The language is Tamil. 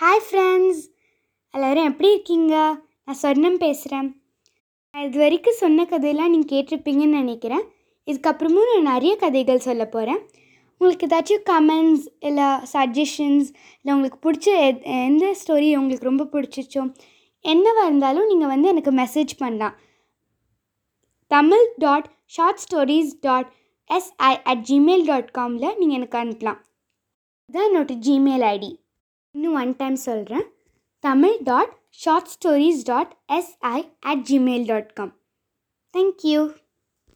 ஹாய் ஃப்ரெண்ட்ஸ் எல்லோரும் எப்படி இருக்கீங்க? நான் சொர்ணம் பேசுகிறேன் நான் இது வரைக்கும் சொன்ன கதையெல்லாம் நீங்கள் கேட்டிருப்பீங்கன்னு நினைக்கிறேன். இதுக்கப்புறமும் நான் நிறைய கதைகள் சொல்ல போகிறேன் உங்களுக்கு ஏதாச்சும் கமெண்ட்ஸ் இல்லை சஜஷன்ஸ் இல்லை உங்களுக்கு பிடிச்ச எத்- எந்த ஸ்டோரி உங்களுக்கு ரொம்ப பிடிச்சிச்சோ என்னவாக இருந்தாலும் நீங்கள் வந்து எனக்கு மெசேஜ் பண்ணலாம். Tamil dot short stories dot S I at gmail dot காமில் நீங்கள் எனக்கு அனுப்பலாம். இதுதான் என்னோட ஜிமெயில் ஐடி இன்னும் ஒன் டைம் சொல்கிறேன் Tamil dot short stories dot S I at gmail dot com thank you